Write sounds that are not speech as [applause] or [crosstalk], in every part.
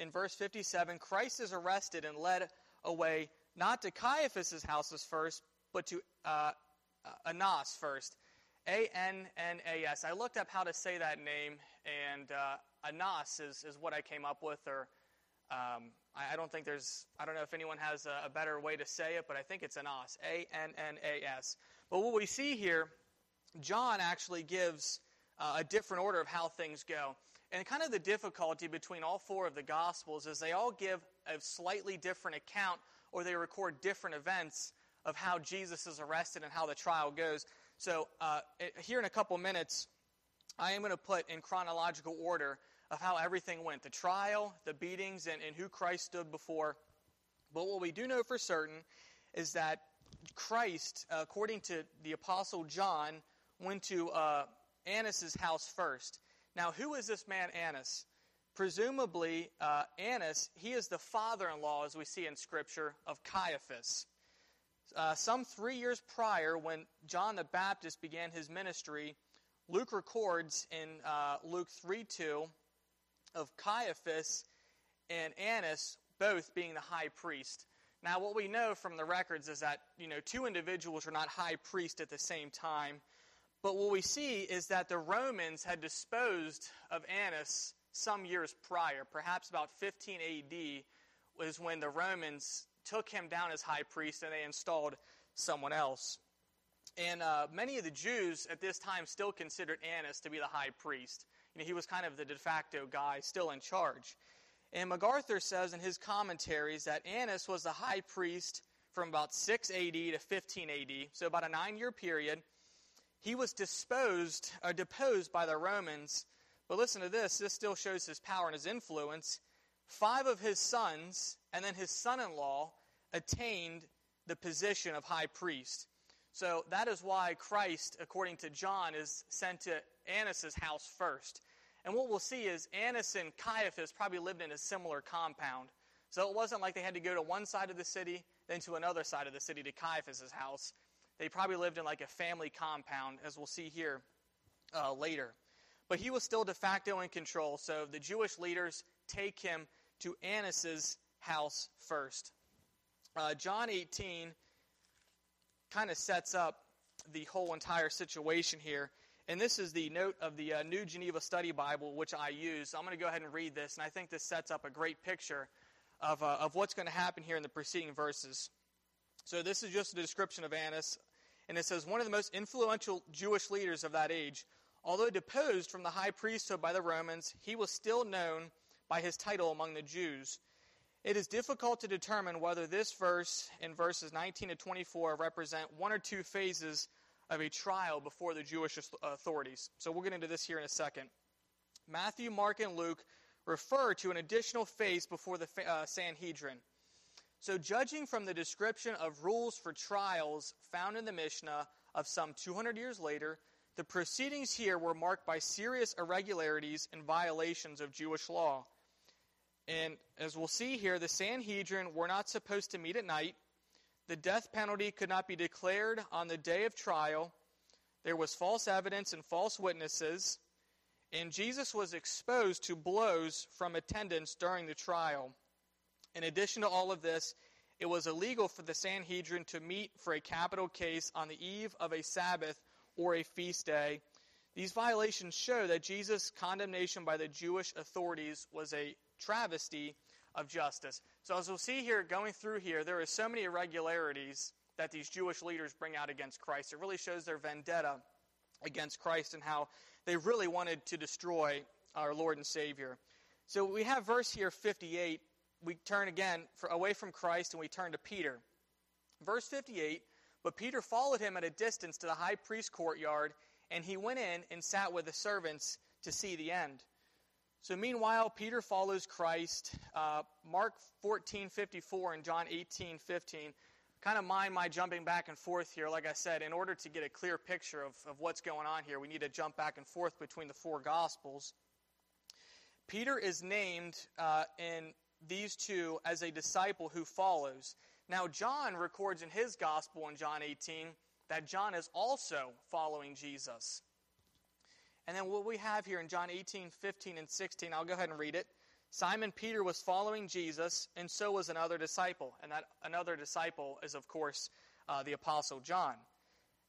in verse 57, Christ is arrested and led away not to Caiaphas' house first, but to uh, uh, Annas first. A N N A S. I looked up how to say that name, and uh, Annas is, is what I came up with, or um, I, I, don't think there's, I don't know if anyone has a, a better way to say it, but I think it's Annas. A N N A S. But what we see here, John actually gives uh, a different order of how things go. And kind of the difficulty between all four of the Gospels is they all give a slightly different account or they record different events of how Jesus is arrested and how the trial goes. So, uh, here in a couple minutes, I am going to put in chronological order of how everything went the trial, the beatings, and, and who Christ stood before. But what we do know for certain is that Christ, according to the Apostle John, went to uh, Annas' house first. Now, who is this man Annas? Presumably, uh, Annas, he is the father in law, as we see in Scripture, of Caiaphas. Uh, some three years prior, when John the Baptist began his ministry, Luke records in uh, Luke 3 2 of Caiaphas and Annas both being the high priest. Now, what we know from the records is that you know two individuals are not high priest at the same time. But what we see is that the Romans had disposed of Annas some years prior, perhaps about 15 AD, was when the Romans took him down as high priest and they installed someone else. And uh, many of the Jews at this time still considered Annas to be the high priest. You know, he was kind of the de facto guy still in charge. And MacArthur says in his commentaries that Annas was the high priest from about 6 AD to 15 AD, so about a nine year period. He was disposed or deposed by the Romans. But listen to this this still shows his power and his influence. Five of his sons and then his son in law attained the position of high priest. So that is why Christ, according to John, is sent to Annas' house first. And what we'll see is Annas and Caiaphas probably lived in a similar compound. So it wasn't like they had to go to one side of the city, then to another side of the city to Caiaphas' house. They probably lived in like a family compound, as we'll see here uh, later. But he was still de facto in control, so the Jewish leaders take him to Annas' house first. Uh, John 18 kind of sets up the whole entire situation here. And this is the note of the uh, New Geneva Study Bible, which I use. So I'm going to go ahead and read this, and I think this sets up a great picture of, uh, of what's going to happen here in the preceding verses. So this is just a description of Annas, and it says, One of the most influential Jewish leaders of that age, although deposed from the high priesthood by the Romans, he was still known by his title among the Jews. It is difficult to determine whether this verse in verses 19 to 24 represent one or two phases of a trial before the Jewish authorities. So we'll get into this here in a second. Matthew, Mark, and Luke refer to an additional phase before the uh, Sanhedrin. So, judging from the description of rules for trials found in the Mishnah of some 200 years later, the proceedings here were marked by serious irregularities and violations of Jewish law. And as we'll see here, the Sanhedrin were not supposed to meet at night, the death penalty could not be declared on the day of trial. There was false evidence and false witnesses. And Jesus was exposed to blows from attendants during the trial. In addition to all of this, it was illegal for the Sanhedrin to meet for a capital case on the eve of a Sabbath or a feast day. These violations show that Jesus' condemnation by the Jewish authorities was a travesty of justice. So, as we'll see here, going through here, there are so many irregularities that these Jewish leaders bring out against Christ. It really shows their vendetta against Christ and how they really wanted to destroy our Lord and Savior. So, we have verse here 58. We turn again for, away from Christ and we turn to Peter. Verse 58 But Peter followed him at a distance to the high priest's courtyard, and he went in and sat with the servants to see the end. So meanwhile, Peter follows Christ. Uh, Mark 14, 54 and John 18, 15. Kind of mind my jumping back and forth here. Like I said, in order to get a clear picture of, of what's going on here, we need to jump back and forth between the four Gospels. Peter is named uh, in these two as a disciple who follows. Now, John records in his Gospel in John 18 that John is also following Jesus. And then what we have here in John 18, 15, and 16, I'll go ahead and read it. Simon Peter was following Jesus, and so was another disciple. And that another disciple is, of course, uh, the Apostle John.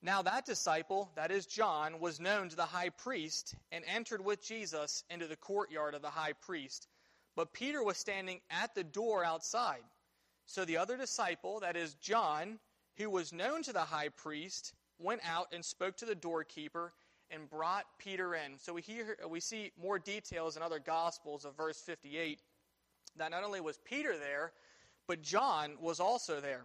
Now, that disciple, that is John, was known to the high priest and entered with Jesus into the courtyard of the high priest. But Peter was standing at the door outside. So the other disciple, that is John, who was known to the high priest, went out and spoke to the doorkeeper and brought Peter in. So we hear we see more details in other gospels of verse 58 that not only was Peter there, but John was also there.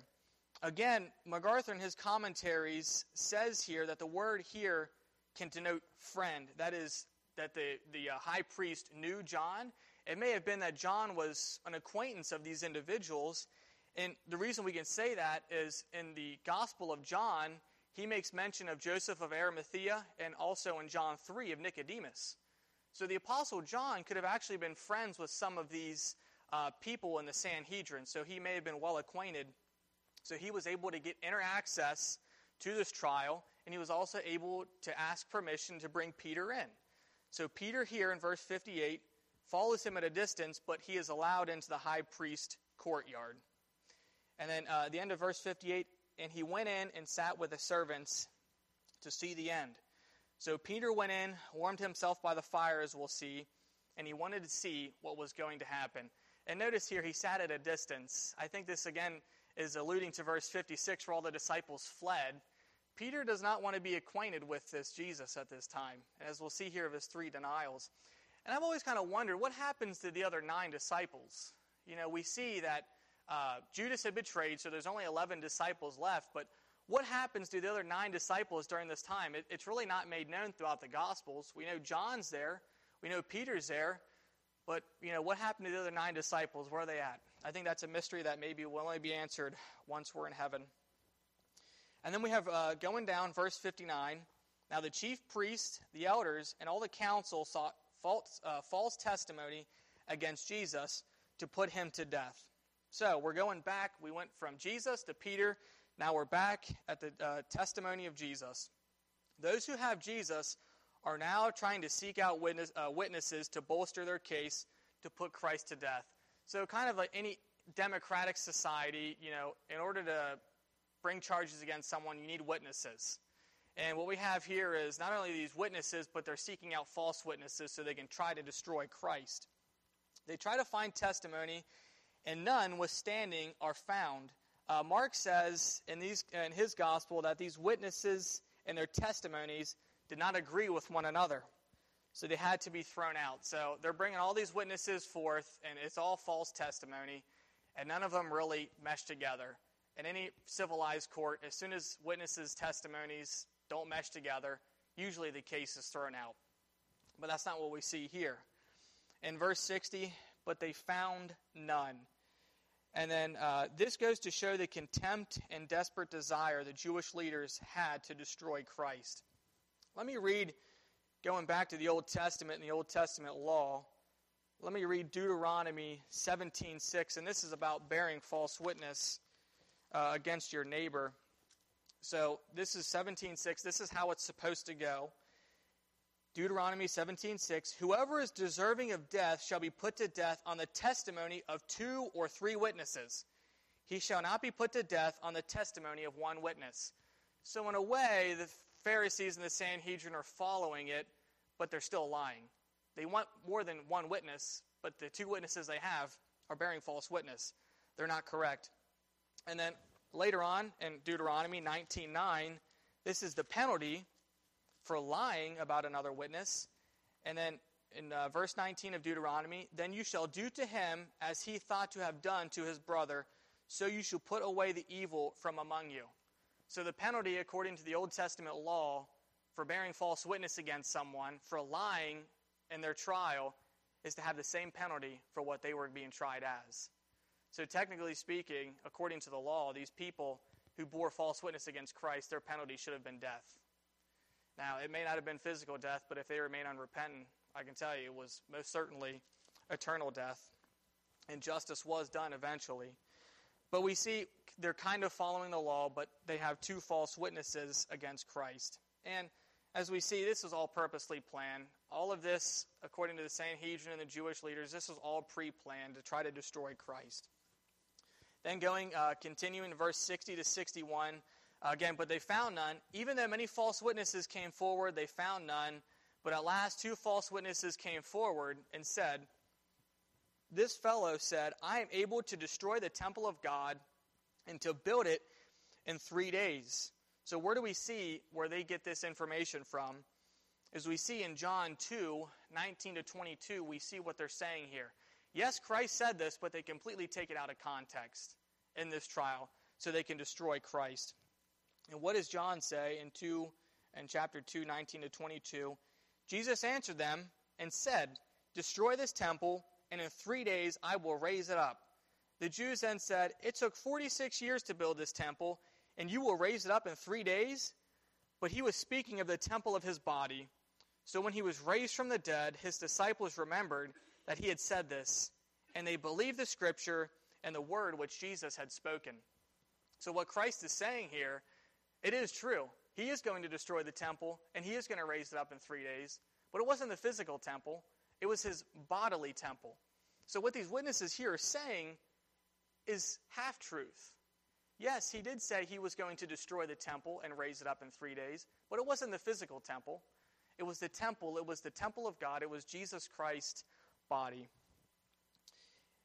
Again, MacArthur in his commentaries says here that the word here can denote friend. That is that the the uh, high priest knew John. It may have been that John was an acquaintance of these individuals. And the reason we can say that is in the Gospel of John, he makes mention of Joseph of Arimathea and also in John 3 of Nicodemus. So the Apostle John could have actually been friends with some of these uh, people in the Sanhedrin, so he may have been well acquainted. So he was able to get inner access to this trial, and he was also able to ask permission to bring Peter in. So Peter here in verse 58 follows him at a distance, but he is allowed into the high priest courtyard. And then uh, the end of verse 58 and he went in and sat with the servants to see the end. So Peter went in, warmed himself by the fire, as we'll see, and he wanted to see what was going to happen. And notice here, he sat at a distance. I think this, again, is alluding to verse 56, where all the disciples fled. Peter does not want to be acquainted with this Jesus at this time, as we'll see here of his three denials. And I've always kind of wondered what happens to the other nine disciples. You know, we see that uh, Judas had betrayed, so there's only 11 disciples left. But what happens to the other nine disciples during this time? It, it's really not made known throughout the Gospels. We know John's there, we know Peter's there, but you know what happened to the other nine disciples? Where are they at? I think that's a mystery that maybe will only be answered once we're in heaven. And then we have uh, going down, verse 59. Now the chief priests, the elders, and all the council sought false, uh, false testimony against Jesus to put him to death. So we're going back. We went from Jesus to Peter. Now we're back at the uh, testimony of Jesus. Those who have Jesus are now trying to seek out witness, uh, witnesses to bolster their case to put Christ to death. So, kind of like any democratic society, you know, in order to bring charges against someone, you need witnesses. And what we have here is not only these witnesses, but they're seeking out false witnesses so they can try to destroy Christ. They try to find testimony and none withstanding are found. Uh, Mark says in, these, in his gospel that these witnesses and their testimonies did not agree with one another. So they had to be thrown out. So they're bringing all these witnesses forth, and it's all false testimony, and none of them really mesh together. In any civilized court, as soon as witnesses' testimonies don't mesh together, usually the case is thrown out. But that's not what we see here. In verse 60, but they found none. And then uh, this goes to show the contempt and desperate desire the Jewish leaders had to destroy Christ. Let me read, going back to the Old Testament and the Old Testament law. Let me read Deuteronomy 17:6, and this is about bearing false witness uh, against your neighbor. So this is 17:6. This is how it's supposed to go. Deuteronomy 17:6 Whoever is deserving of death shall be put to death on the testimony of two or three witnesses. He shall not be put to death on the testimony of one witness. So in a way, the Pharisees and the Sanhedrin are following it, but they're still lying. They want more than one witness, but the two witnesses they have are bearing false witness. They're not correct. And then later on in Deuteronomy 19:9, this is the penalty for lying about another witness. And then in uh, verse 19 of Deuteronomy, then you shall do to him as he thought to have done to his brother, so you shall put away the evil from among you. So the penalty, according to the Old Testament law, for bearing false witness against someone, for lying in their trial, is to have the same penalty for what they were being tried as. So, technically speaking, according to the law, these people who bore false witness against Christ, their penalty should have been death. Now, it may not have been physical death, but if they remain unrepentant, I can tell you it was most certainly eternal death. And justice was done eventually. But we see they're kind of following the law, but they have two false witnesses against Christ. And as we see, this was all purposely planned. All of this, according to the Sanhedrin and the Jewish leaders, this was all pre planned to try to destroy Christ. Then going, uh, continuing verse 60 to 61, uh, again, but they found none. Even though many false witnesses came forward, they found none. But at last, two false witnesses came forward and said, This fellow said, I am able to destroy the temple of God and to build it in three days. So, where do we see where they get this information from? As we see in John 2 19 to 22, we see what they're saying here. Yes, Christ said this, but they completely take it out of context in this trial so they can destroy Christ. And what does John say in 2 and chapter 2 19 to 22? Jesus answered them and said, Destroy this temple, and in three days I will raise it up. The Jews then said, It took 46 years to build this temple, and you will raise it up in three days? But he was speaking of the temple of his body. So when he was raised from the dead, his disciples remembered that he had said this, and they believed the scripture and the word which Jesus had spoken. So what Christ is saying here, it is true. He is going to destroy the temple, and he is going to raise it up in three days. But it wasn't the physical temple, it was his bodily temple. So, what these witnesses here are saying is half truth. Yes, he did say he was going to destroy the temple and raise it up in three days, but it wasn't the physical temple. It was the temple, it was the temple of God, it was Jesus Christ's body.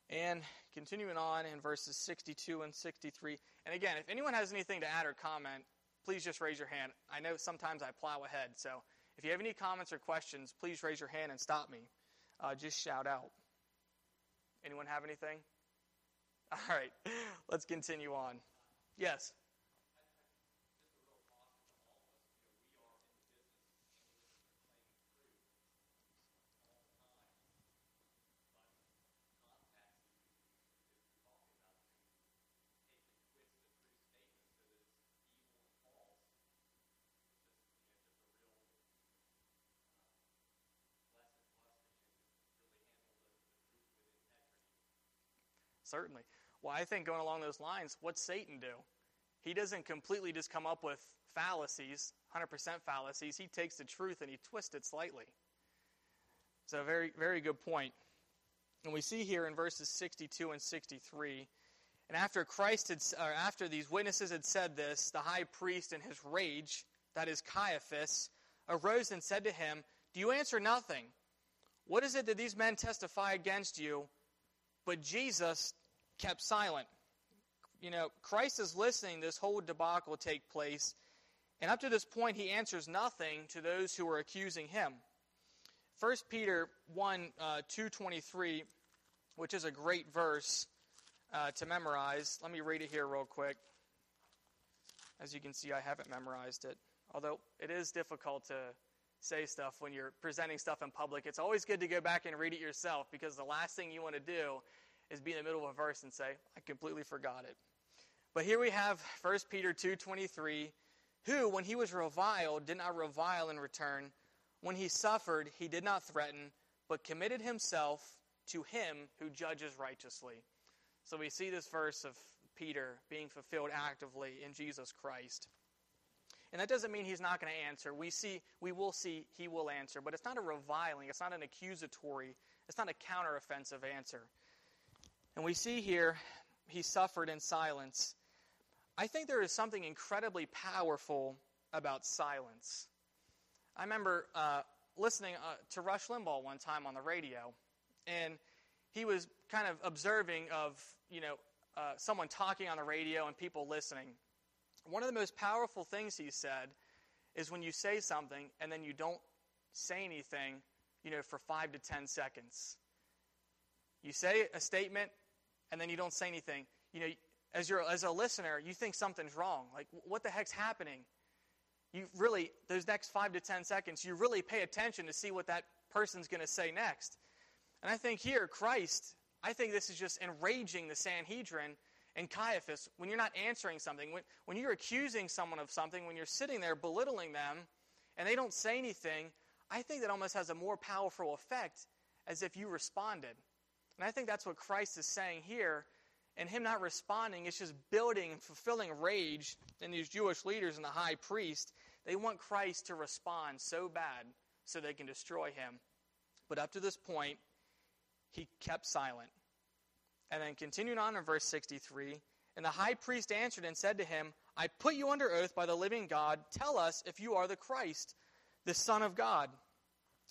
And continuing on in verses 62 and 63. And again, if anyone has anything to add or comment, please just raise your hand. I know sometimes I plow ahead, so if you have any comments or questions, please raise your hand and stop me. Uh, just shout out. Anyone have anything? [laughs] All right, let's continue on. Yes. Certainly. Well, I think going along those lines, what's Satan do? He doesn't completely just come up with fallacies, 100% fallacies. He takes the truth and he twists it slightly. So, very, very good point. And we see here in verses 62 and 63, and after Christ had, or after these witnesses had said this, the high priest in his rage, that is Caiaphas, arose and said to him, Do you answer nothing? What is it that these men testify against you? But Jesus kept silent. You know, Christ is listening this whole debacle take place, and up to this point, he answers nothing to those who are accusing him. 1 Peter 1 uh, 223, which is a great verse uh, to memorize. Let me read it here real quick. As you can see, I haven't memorized it. Although it is difficult to say stuff when you're presenting stuff in public, it's always good to go back and read it yourself because the last thing you want to do is be in the middle of a verse and say, I completely forgot it. But here we have 1 Peter 2:23, who when he was reviled did not revile in return, when he suffered he did not threaten, but committed himself to him who judges righteously. So we see this verse of Peter being fulfilled actively in Jesus Christ. And that doesn't mean he's not going to answer. We see we will see he will answer, but it's not a reviling, it's not an accusatory, it's not a counteroffensive answer. And we see here, he suffered in silence. I think there is something incredibly powerful about silence. I remember uh, listening uh, to Rush Limbaugh one time on the radio, and he was kind of observing of, you know, uh, someone talking on the radio and people listening. One of the most powerful things he said is when you say something and then you don't say anything, you know, for five to ten seconds. You say a statement and then you don't say anything. You know, as you're as a listener, you think something's wrong. Like, what the heck's happening? You really, those next five to ten seconds, you really pay attention to see what that person's going to say next. And I think here, Christ, I think this is just enraging the Sanhedrin and Caiaphas when you're not answering something, when, when you're accusing someone of something, when you're sitting there belittling them and they don't say anything, I think that almost has a more powerful effect as if you responded. And I think that's what Christ is saying here. And him not responding is just building and fulfilling rage in these Jewish leaders and the high priest They want Christ to respond so bad so they can destroy him. But up to this point, he kept silent. And then continuing on in verse 63, and the high priest answered and said to him, I put you under oath by the living God. Tell us if you are the Christ, the Son of God.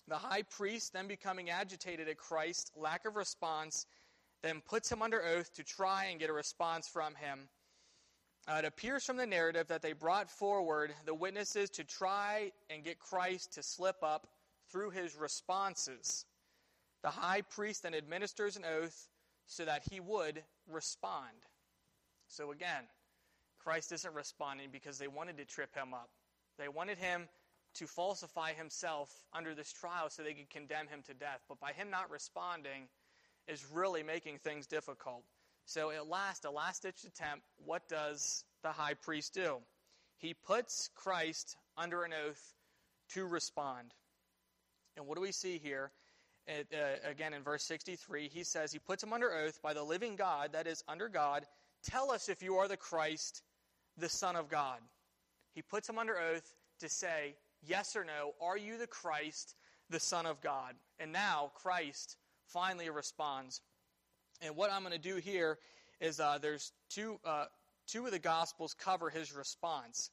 The high priest, then becoming agitated at Christ's lack of response, then puts him under oath to try and get a response from him. Uh, it appears from the narrative that they brought forward the witnesses to try and get Christ to slip up through his responses. The high priest then administers an oath so that he would respond. So again, Christ isn't responding because they wanted to trip him up. They wanted him to falsify himself under this trial so they could condemn him to death. But by him not responding is really making things difficult. So at last, a last ditch attempt, what does the high priest do? He puts Christ under an oath to respond. And what do we see here? It, uh, again, in verse 63, he says, He puts him under oath by the living God, that is, under God. Tell us if you are the Christ, the Son of God. He puts him under oath to say, Yes or no, are you the Christ, the Son of God? And now Christ finally responds. And what I'm going to do here is uh, there's two, uh, two of the Gospels cover his response.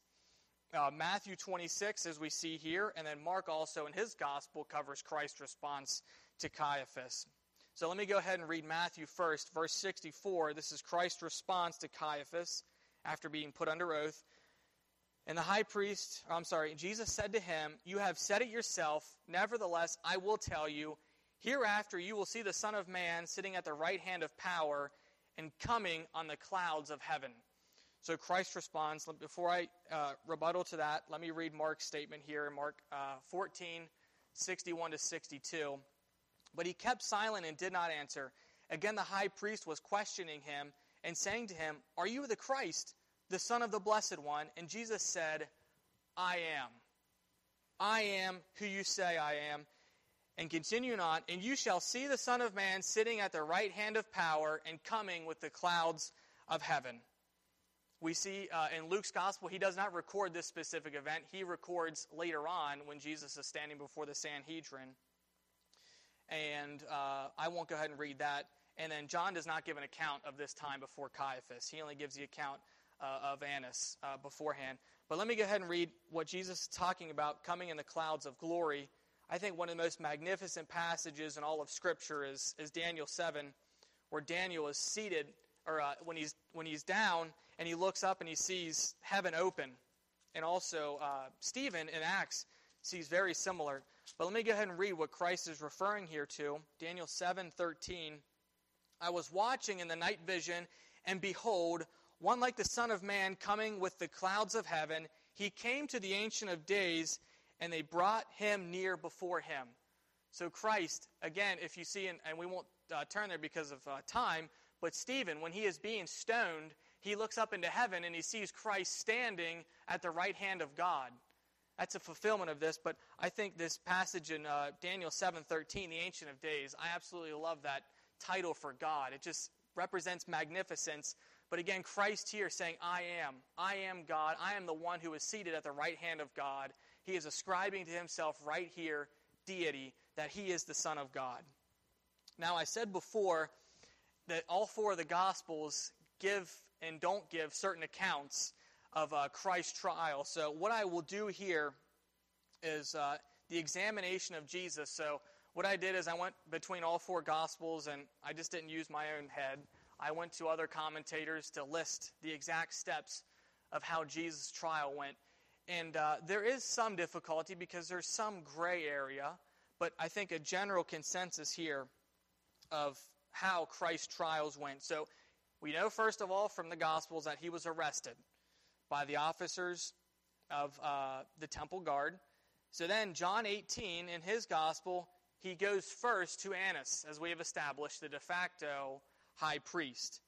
Uh, Matthew 26, as we see here, and then Mark also in his Gospel covers Christ's response to Caiaphas. So let me go ahead and read Matthew first, verse 64. This is Christ's response to Caiaphas after being put under oath. And the high priest, I'm sorry, Jesus said to him, You have said it yourself. Nevertheless, I will tell you, hereafter you will see the Son of Man sitting at the right hand of power and coming on the clouds of heaven. So Christ responds. Before I uh, rebuttal to that, let me read Mark's statement here in Mark uh, 14, 61 to 62. But he kept silent and did not answer. Again, the high priest was questioning him and saying to him, Are you the Christ, the Son of the Blessed One? And Jesus said, I am. I am who you say I am. And continuing on, and you shall see the Son of Man sitting at the right hand of power and coming with the clouds of heaven. We see uh, in Luke's gospel, he does not record this specific event. He records later on when Jesus is standing before the Sanhedrin. And uh, I won't go ahead and read that. And then John does not give an account of this time before Caiaphas. He only gives the account uh, of Annas uh, beforehand. But let me go ahead and read what Jesus is talking about coming in the clouds of glory. I think one of the most magnificent passages in all of Scripture is, is Daniel 7, where Daniel is seated, or uh, when, he's, when he's down and he looks up and he sees heaven open. And also, uh, Stephen in Acts sees very similar. But let me go ahead and read what Christ is referring here to. Daniel 7:13. I was watching in the night vision, and behold, one like the Son of Man coming with the clouds of heaven. He came to the Ancient of Days, and they brought him near before him. So, Christ, again, if you see, and, and we won't uh, turn there because of uh, time, but Stephen, when he is being stoned, he looks up into heaven and he sees Christ standing at the right hand of God. That's a fulfillment of this, but I think this passage in uh, Daniel 7:13, the Ancient of Days, I absolutely love that title for God. It just represents magnificence. But again, Christ here saying, I am. I am God. I am the one who is seated at the right hand of God. He is ascribing to himself right here deity, that he is the Son of God. Now, I said before that all four of the Gospels give and don't give certain accounts of uh, Christ's trial. So, what I will do here is uh, the examination of Jesus. So, what I did is I went between all four Gospels and I just didn't use my own head. I went to other commentators to list the exact steps of how Jesus' trial went. And uh, there is some difficulty because there's some gray area, but I think a general consensus here of how Christ's trials went. So we know, first of all, from the Gospels that he was arrested by the officers of uh, the temple guard. So then, John 18, in his Gospel, he goes first to Annas, as we have established, the de facto high priest.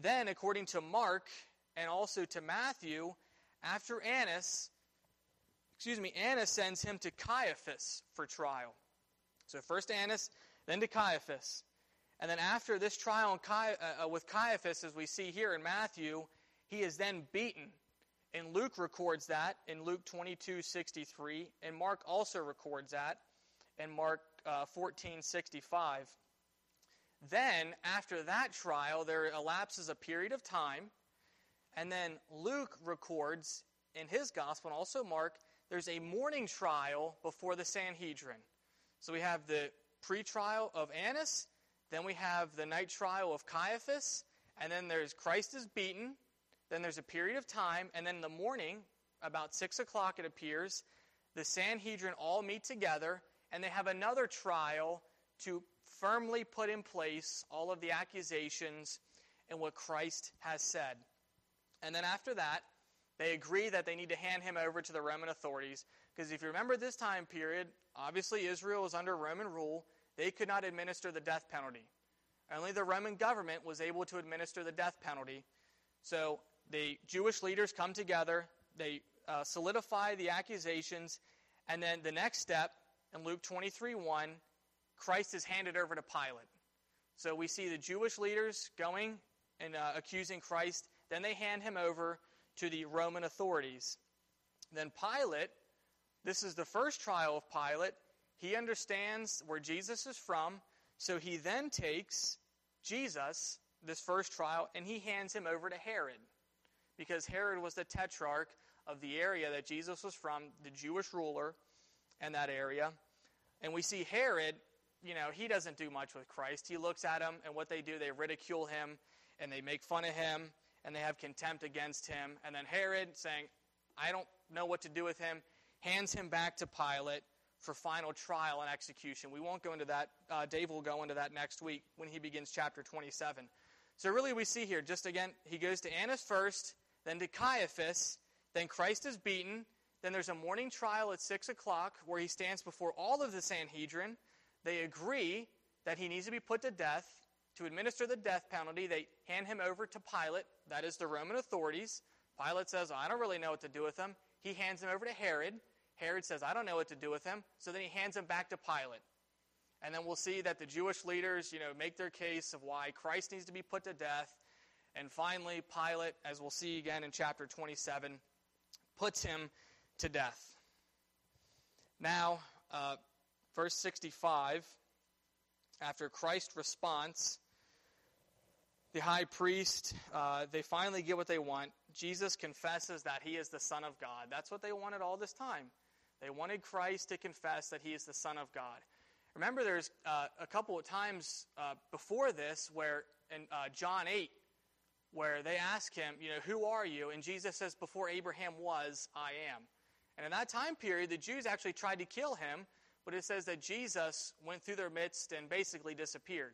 Then, according to Mark and also to Matthew, after Annas, excuse me, Annas sends him to Caiaphas for trial. So first Annas, then to Caiaphas. And then after this trial uh, uh, with Caiaphas, as we see here in Matthew, he is then beaten And Luke records that in Luke 22 63. And Mark also records that in Mark uh, 14 65. Then, after that trial, there elapses a period of time. And then Luke records in his gospel, and also Mark, there's a morning trial before the Sanhedrin. So we have the pre-trial of Annas, then we have the night trial of Caiaphas, and then there's Christ is beaten, then there's a period of time, and then in the morning, about 6 o'clock it appears, the Sanhedrin all meet together, and they have another trial to firmly put in place all of the accusations and what Christ has said. And then after that, they agree that they need to hand him over to the Roman authorities. Because if you remember this time period, obviously Israel was under Roman rule. They could not administer the death penalty. Only the Roman government was able to administer the death penalty. So the Jewish leaders come together, they uh, solidify the accusations, and then the next step in Luke 23 1, Christ is handed over to Pilate. So we see the Jewish leaders going and uh, accusing Christ, then they hand him over to the Roman authorities. Then Pilate, this is the first trial of Pilate. He understands where Jesus is from, so he then takes Jesus, this first trial, and he hands him over to Herod. Because Herod was the tetrarch of the area that Jesus was from, the Jewish ruler in that area. And we see Herod, you know, he doesn't do much with Christ. He looks at him, and what they do, they ridicule him and they make fun of him and they have contempt against him. And then Herod, saying, I don't know what to do with him, hands him back to Pilate for final trial and execution. We won't go into that. Uh, Dave will go into that next week when he begins chapter 27. So, really, we see here, just again, he goes to Annas first, then to Caiaphas, then Christ is beaten, then there's a morning trial at 6 o'clock where he stands before all of the Sanhedrin. They agree that he needs to be put to death. To administer the death penalty, they hand him over to Pilate, that is the Roman authorities. Pilate says, I don't really know what to do with him. He hands him over to Herod. Herod says, I don't know what to do with him. So then he hands him back to Pilate. And then we'll see that the Jewish leaders, you know, make their case of why Christ needs to be put to death. And finally, Pilate, as we'll see again in chapter 27, puts him to death. Now, uh, verse 65, after Christ's response, the high priest, uh, they finally get what they want. Jesus confesses that he is the Son of God. That's what they wanted all this time. They wanted Christ to confess that he is the Son of God. Remember, there's uh, a couple of times uh, before this where in uh, John 8, where they ask him, you know, who are you? And Jesus says, before Abraham was, I am. And in that time period, the Jews actually tried to kill him, but it says that Jesus went through their midst and basically disappeared.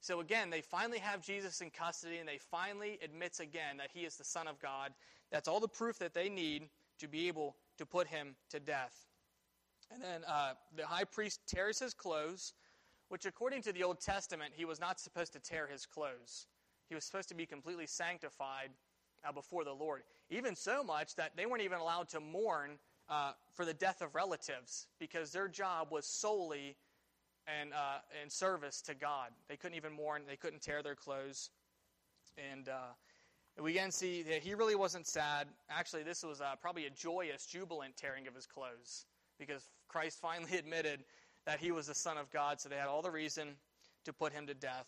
So again, they finally have Jesus in custody and they finally admits again that he is the Son of God. That's all the proof that they need to be able to put him to death. And then uh, the high priest tears his clothes, which according to the Old Testament, he was not supposed to tear his clothes. He was supposed to be completely sanctified uh, before the Lord. Even so much that they weren't even allowed to mourn uh, for the death of relatives because their job was solely and uh, in service to God. They couldn't even mourn. They couldn't tear their clothes. And uh, we again see that he really wasn't sad. Actually, this was uh, probably a joyous, jubilant tearing of his clothes because Christ finally [laughs] admitted that he was the Son of God, so they had all the reason to put him to death.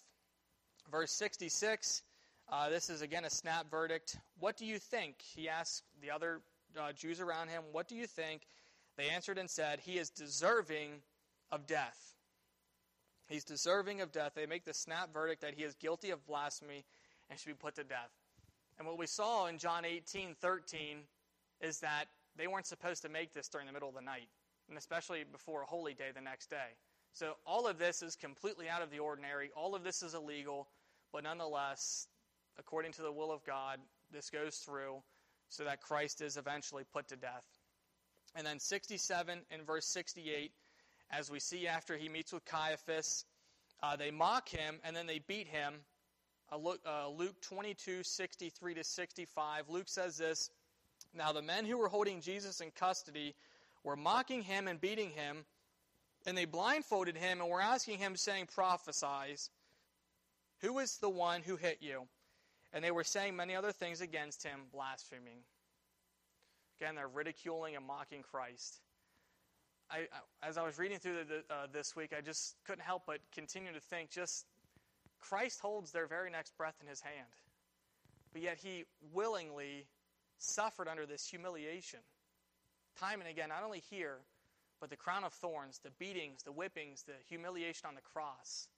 Verse 66, uh, this is again a snap verdict. What do you think? He asked the other uh, Jews around him, What do you think? They answered and said, He is deserving of death. He's deserving of death. They make the snap verdict that he is guilty of blasphemy and should be put to death. And what we saw in John 18 13 is that they weren't supposed to make this during the middle of the night, and especially before a holy day the next day. So all of this is completely out of the ordinary. All of this is illegal, but nonetheless, according to the will of God, this goes through so that Christ is eventually put to death. And then 67 and verse 68 as we see after he meets with Caiaphas. Uh, they mock him and then they beat him. Uh, Luke, uh, Luke 22, 63 to 65. Luke says this Now the men who were holding Jesus in custody were mocking him and beating him, and they blindfolded him and were asking him, saying, Prophesize, who is the one who hit you? And they were saying many other things against him, blaspheming. Again, they're ridiculing and mocking Christ. I, as I was reading through the, uh, this week, I just couldn't help but continue to think just Christ holds their very next breath in his hand. But yet he willingly suffered under this humiliation. Time and again, not only here, but the crown of thorns, the beatings, the whippings, the humiliation on the cross.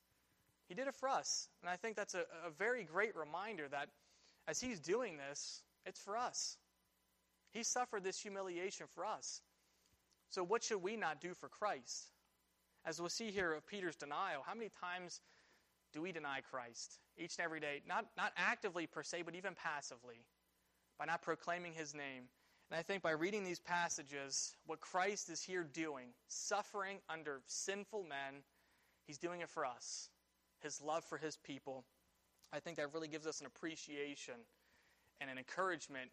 He did it for us. And I think that's a, a very great reminder that as he's doing this, it's for us. He suffered this humiliation for us. So, what should we not do for Christ? As we'll see here of Peter's denial, how many times do we deny Christ? Each and every day. Not, not actively per se, but even passively, by not proclaiming his name. And I think by reading these passages, what Christ is here doing, suffering under sinful men, he's doing it for us. His love for his people. I think that really gives us an appreciation and an encouragement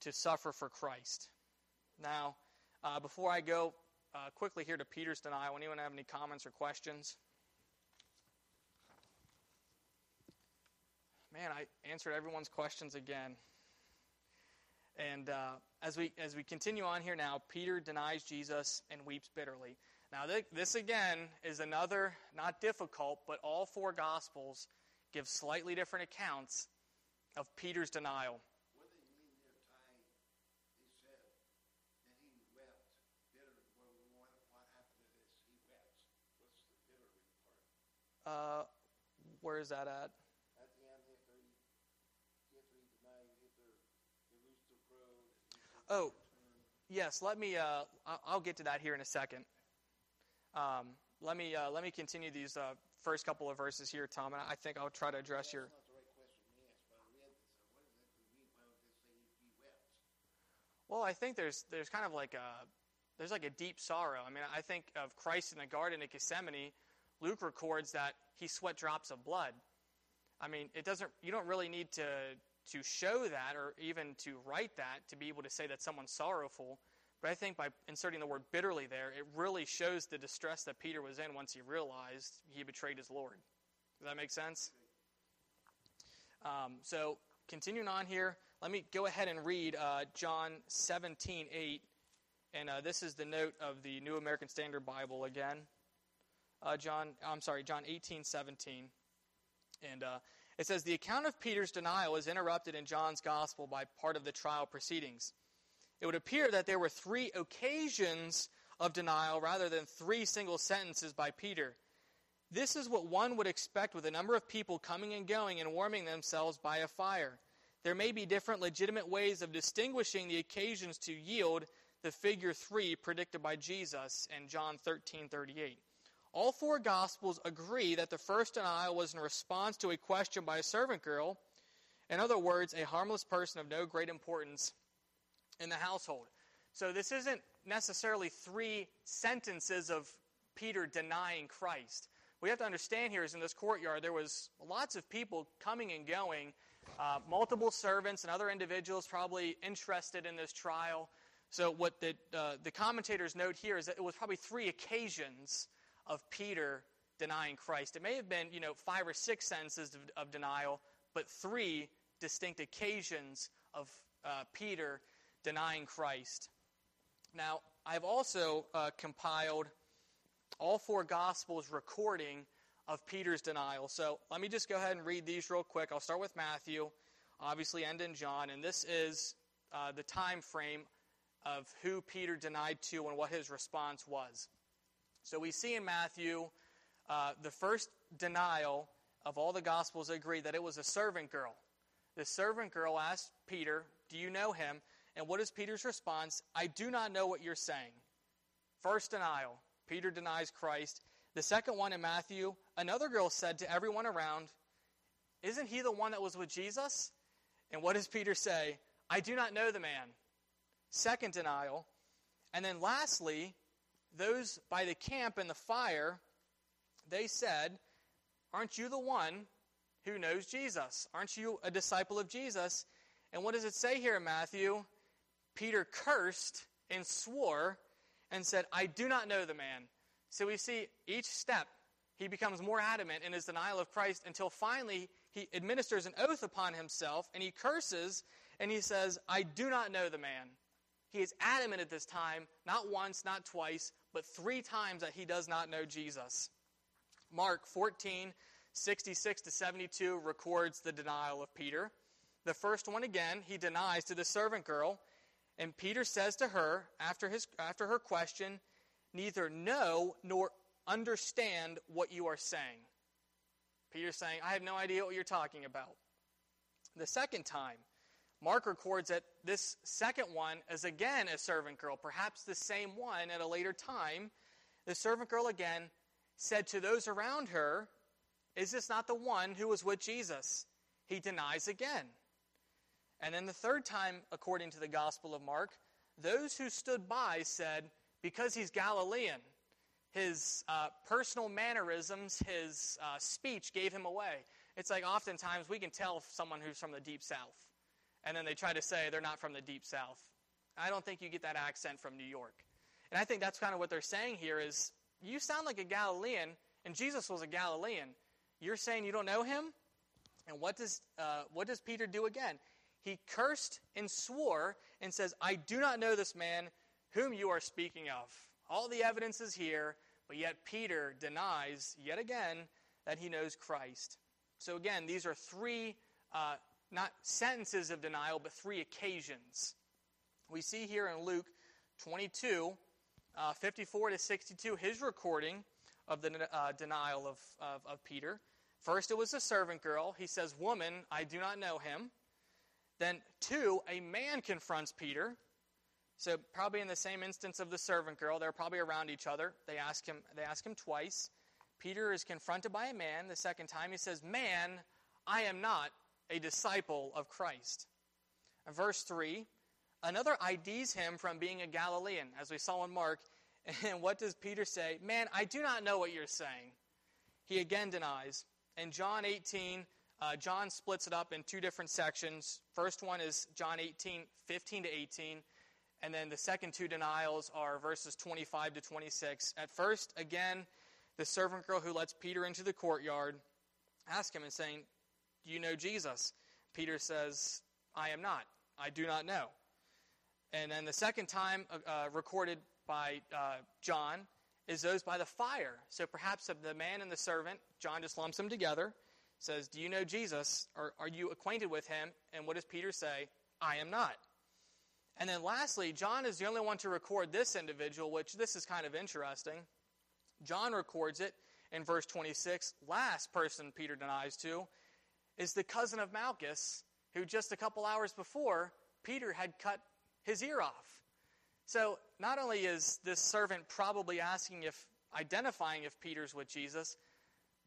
to suffer for Christ. Now, uh, before I go uh, quickly here to Peter's denial, anyone have any comments or questions? Man, I answered everyone's questions again. And uh, as we as we continue on here now, Peter denies Jesus and weeps bitterly. Now, th- this again is another not difficult, but all four gospels give slightly different accounts of Peter's denial. Uh, where is that at? At the end, after he, after he denied, after the. Oh, yes. Let me. Uh, I'll get to that here in a second. Um, let me uh, let me continue these uh, first couple of verses here, Tom, and I think I'll try to address your. Well, I think there's there's kind of like a there's like a deep sorrow. I mean, I think of Christ in the Garden of Gethsemane Luke records that he sweat drops of blood. I mean, it doesn't. You don't really need to to show that or even to write that to be able to say that someone's sorrowful. But I think by inserting the word bitterly there, it really shows the distress that Peter was in once he realized he betrayed his Lord. Does that make sense? Um, so, continuing on here, let me go ahead and read uh, John 17, 8. And uh, this is the note of the New American Standard Bible again uh, John, I'm sorry, John 18, 17. And uh, it says, The account of Peter's denial is interrupted in John's gospel by part of the trial proceedings. It would appear that there were three occasions of denial rather than three single sentences by Peter. This is what one would expect with a number of people coming and going and warming themselves by a fire. There may be different legitimate ways of distinguishing the occasions to yield the figure 3 predicted by Jesus in John 13:38. All four Gospels agree that the first denial was in response to a question by a servant girl. In other words, a harmless person of no great importance in the household. So this isn't necessarily three sentences of Peter denying Christ. What you have to understand here is in this courtyard there was lots of people coming and going, uh, multiple servants and other individuals probably interested in this trial. So what the, uh, the commentators note here is that it was probably three occasions of Peter denying Christ. It may have been, you know, five or six sentences of, of denial, but three distinct occasions of uh, Peter denying Christ. Now, I've also uh, compiled all four Gospels recording of Peter's denial. So let me just go ahead and read these real quick. I'll start with Matthew, obviously, end in John, and this is uh, the time frame of who Peter denied to and what his response was. So we see in Matthew uh, the first denial of all the Gospels agree that it was a servant girl. The servant girl asked Peter, Do you know him? And what is Peter's response? I do not know what you're saying. First denial. Peter denies Christ. The second one in Matthew, another girl said to everyone around, Isn't he the one that was with Jesus? And what does Peter say? I do not know the man. Second denial. And then lastly, those by the camp and the fire, they said, Aren't you the one who knows Jesus? Aren't you a disciple of Jesus? And what does it say here in Matthew? Peter cursed and swore and said, I do not know the man. So we see each step, he becomes more adamant in his denial of Christ until finally he administers an oath upon himself and he curses and he says, I do not know the man. he is adamant at this time, not once, not twice, but three times that he does not know Jesus. Mark 14, 66 to 72 records the denial of Peter. The first one again, he denies to the servant girl, and Peter says to her, after, his, after her question, neither know nor understand what you are saying. Peter's saying, I have no idea what you're talking about. The second time, Mark records that this second one is again a servant girl, perhaps the same one at a later time. The servant girl again said to those around her, Is this not the one who was with Jesus? He denies again. And then the third time, according to the Gospel of Mark, those who stood by said, Because he's Galilean, his uh, personal mannerisms, his uh, speech gave him away. It's like oftentimes we can tell someone who's from the deep south, and then they try to say they're not from the deep south. I don't think you get that accent from New York. And I think that's kind of what they're saying here is you sound like a Galilean, and Jesus was a Galilean. You're saying you don't know him? And what does, uh, what does Peter do again? He cursed and swore and says, I do not know this man whom you are speaking of. All the evidence is here, but yet Peter denies yet again that he knows Christ. So again, these are three, uh, not sentences of denial, but three occasions. We see here in Luke 22, uh, 54 to 62, his recording of the uh, denial of, of, of Peter. First, it was a servant girl. He says, Woman, I do not know him. Then, two, a man confronts Peter. So, probably in the same instance of the servant girl, they're probably around each other. They ask him, they ask him twice. Peter is confronted by a man. The second time, he says, Man, I am not a disciple of Christ. verse 3, another IDs him from being a Galilean, as we saw in Mark. [laughs] And what does Peter say? Man, I do not know what you're saying. He again denies. In John 18, uh, John splits it up in two different sections. First one is John 18, 15 to 18. And then the second two denials are verses 25 to 26. At first, again, the servant girl who lets Peter into the courtyard asks him and saying, Do you know Jesus? Peter says, I am not. I do not know. And then the second time uh, uh, recorded by uh, John is those by the fire. So perhaps the man and the servant, John just lumps them together, says, Do you know Jesus? Or are you acquainted with him? And what does Peter say? I am not. And then lastly, John is the only one to record this individual, which this is kind of interesting. John records it in verse 26. Last person Peter denies to is the cousin of Malchus, who just a couple hours before, Peter had cut his ear off. So not only is this servant probably asking if, identifying if Peter's with Jesus,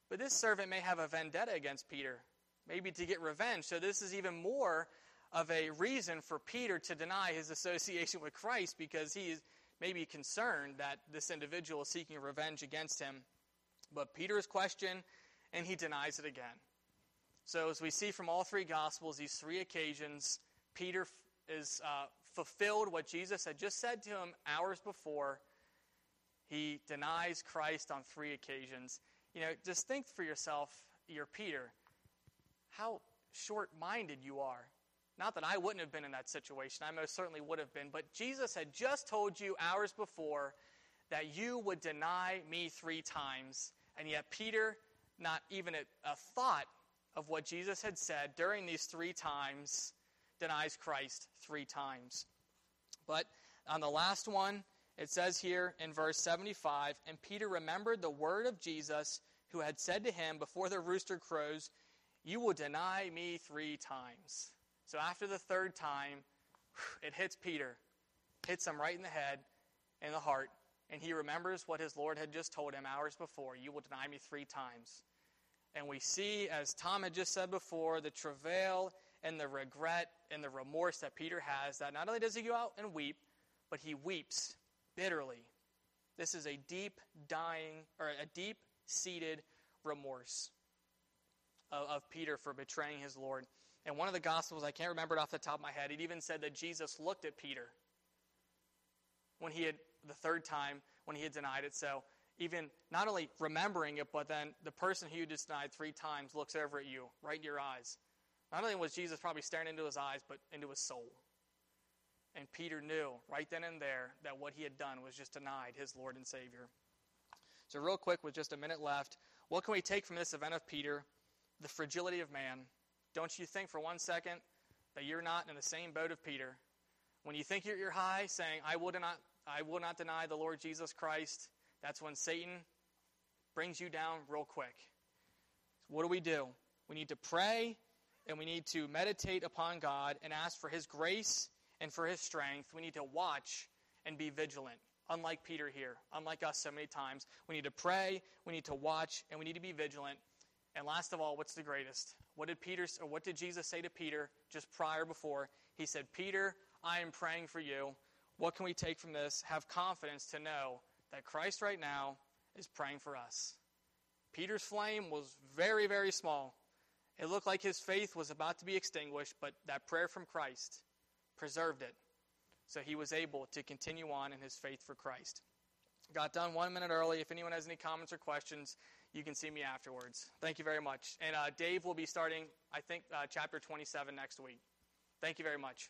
but this servant may have a vendetta against Peter, maybe to get revenge. So this is even more of a reason for Peter to deny his association with Christ because he is maybe concerned that this individual is seeking revenge against him. But Peter is questioned, and he denies it again. So, as we see from all three Gospels, these three occasions, Peter is uh, fulfilled what Jesus had just said to him hours before. He denies Christ on three occasions. You know, just think for yourself, you're Peter, how short minded you are. Not that I wouldn't have been in that situation, I most certainly would have been, but Jesus had just told you hours before that you would deny me three times, and yet Peter, not even a, a thought of what Jesus had said during these three times, denies Christ three times. But on the last one, it says here in verse 75 And Peter remembered the word of Jesus, who had said to him before the rooster crows, You will deny me three times. So after the third time, it hits Peter, hits him right in the head, in the heart, and he remembers what his Lord had just told him hours before You will deny me three times. And we see, as Tom had just said before, the travail and the regret and the remorse that Peter has that not only does he go out and weep, but he weeps bitterly. This is a deep dying or a deep seated remorse of, of, Peter for betraying his Lord. And one of the Gospels, I can't remember it off the top of my head, it even said that Jesus looked at Peter when he had, the third time, when he had denied it. So even not only remembering it, but then the person who you denied three times looks over at you, right in your eyes. Not only was Jesus probably staring into his eyes, but into his soul. And Peter knew right then and there that what he had done was just denied his Lord and Savior. So, real quick, with just a minute left, what can we take from this event of Peter? The fragility of man. Don't you think for one second that you're not in the same boat of Peter? When you think you're, you're high, saying, I will, not, I will not deny the Lord Jesus Christ, that's when Satan brings you down real quick. What do we do? We need to pray and we need to meditate upon God and ask for His grace and for His strength. We need to watch and be vigilant. Unlike Peter here, unlike us so many times, we need to pray, we need to watch, and we need to be vigilant. And last of all, what's the greatest? What did Peter or what did Jesus say to Peter just prior before? He said, "Peter, I am praying for you." What can we take from this? Have confidence to know that Christ right now is praying for us. Peter's flame was very, very small. It looked like his faith was about to be extinguished, but that prayer from Christ preserved it. So he was able to continue on in his faith for Christ. Got done one minute early. If anyone has any comments or questions, you can see me afterwards. Thank you very much. And uh, Dave will be starting, I think, uh, chapter 27 next week. Thank you very much.